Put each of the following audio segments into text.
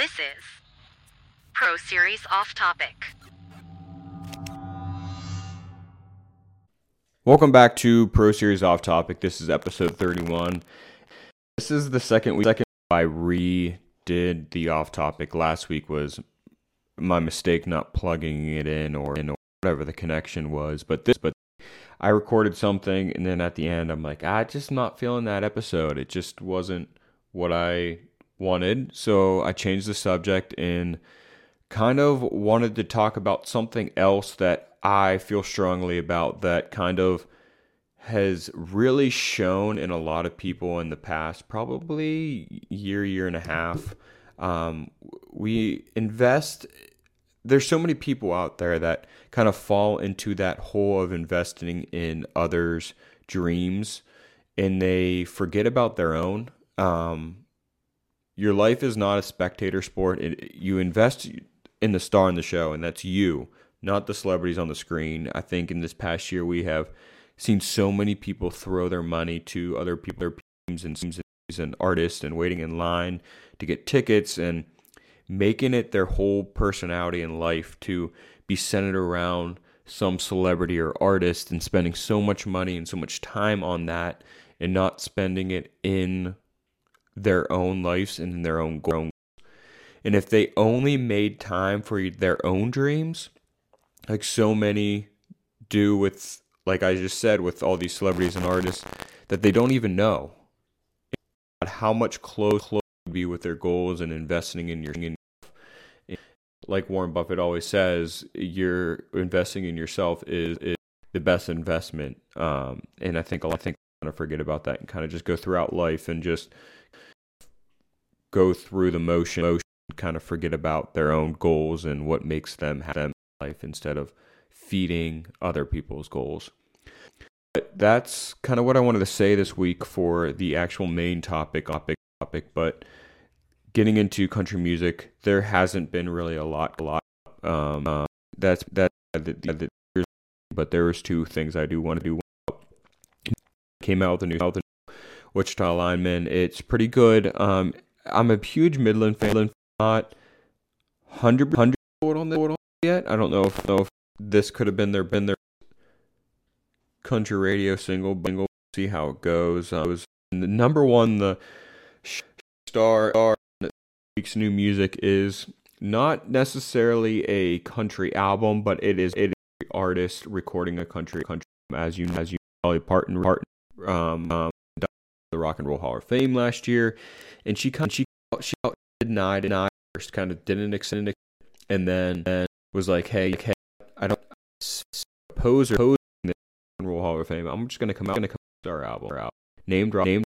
This is Pro Series Off Topic. Welcome back to Pro Series Off Topic. This is episode 31. This is the second week second I redid the off topic. Last week was my mistake not plugging it in or in or whatever the connection was. But this but I recorded something and then at the end I'm like, I just not feeling that episode. It just wasn't what I wanted. So I changed the subject and kind of wanted to talk about something else that I feel strongly about that kind of has really shown in a lot of people in the past, probably year, year and a half. Um, we invest. There's so many people out there that kind of fall into that hole of investing in others' dreams, and they forget about their own. Um, your life is not a spectator sport. It, you invest in the star in the show, and that's you not the celebrities on the screen. I think in this past year we have seen so many people throw their money to other people, their teams and teams and artists, and waiting in line to get tickets and making it their whole personality and life to be centered around some celebrity or artist and spending so much money and so much time on that and not spending it in their own lives and in their own goals. And if they only made time for their own dreams, like so many do with like I just said with all these celebrities and artists that they don't even know how much close close be with their goals and investing in your in, like Warren Buffett always says you're investing in yourself is, is the best investment um, and I think I think I kind of forget about that and kind of just go throughout life and just go through the motion, kind of forget about their own goals and what makes them have them life instead of feeding other people's goals. But that's kind of what I wanted to say this week for the actual main topic topic topic but getting into country music there hasn't been really a lot a lot um, uh, that's that but there was two things I do want to do came out with a new, with new Wichita lineman it's pretty good um, I'm a huge Midland fan not 100 100 on the yet. I don't know if, know if this could have been their been their country radio single. Bingle. See how it goes. Uh, it was the number one. The star, star week's new music is not necessarily a country album, but it is it is artist recording a country country as you as you Dolly Parton Parton um, um the Rock and Roll Hall of Fame last year, and she kind of, she she denied denied first kind of didn't extend it, and then and was like, hey, hey I don't pose or in the Roll Hall of Fame. I'm just gonna come out, gonna come out our album, our album. named named.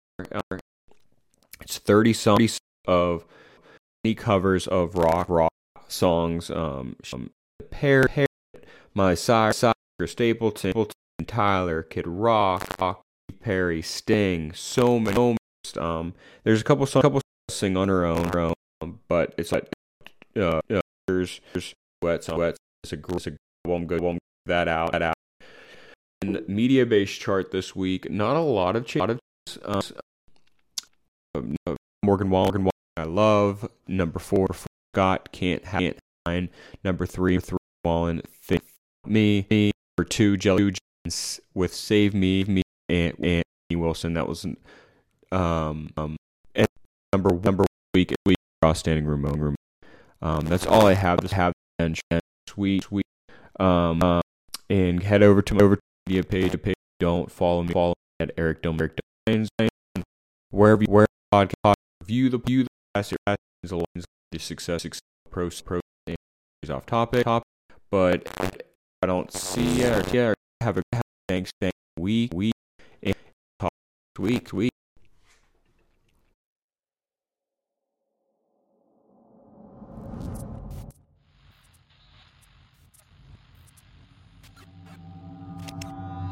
It's 30 songs of any covers of rock rock songs. Um, pair, pair my sire, Stapleton, Stapleton, Tyler, Kid Rock, Rock, Perry, Sting, so many. So many um, there's a couple songs, couple songs sing on her own, her own but it's like uh, uh there's, there's wet, wet it's a great album. Good one. That out. That out. And Mediabase chart this week. Not a lot of changes. Uh, Morgan Wallen, Morgan Wallen, I love. Number four, Scott can't have can't find. Number three, three Wallen, think me. me. Number two, Jelly with Save Me, me Wilson. That was um um and number number week week cross standing room room. Um, that's all I have. Just have bench sweet, sweet. Um, uh, and head over to my over to media page. page. Don't follow me. Follow me at Eric Dome. Eric. Wherever you, where podcast view the view the past is a to success, pro pro is off topic, topic. But I don't see or, yeah, have a have thanks thanks week week week week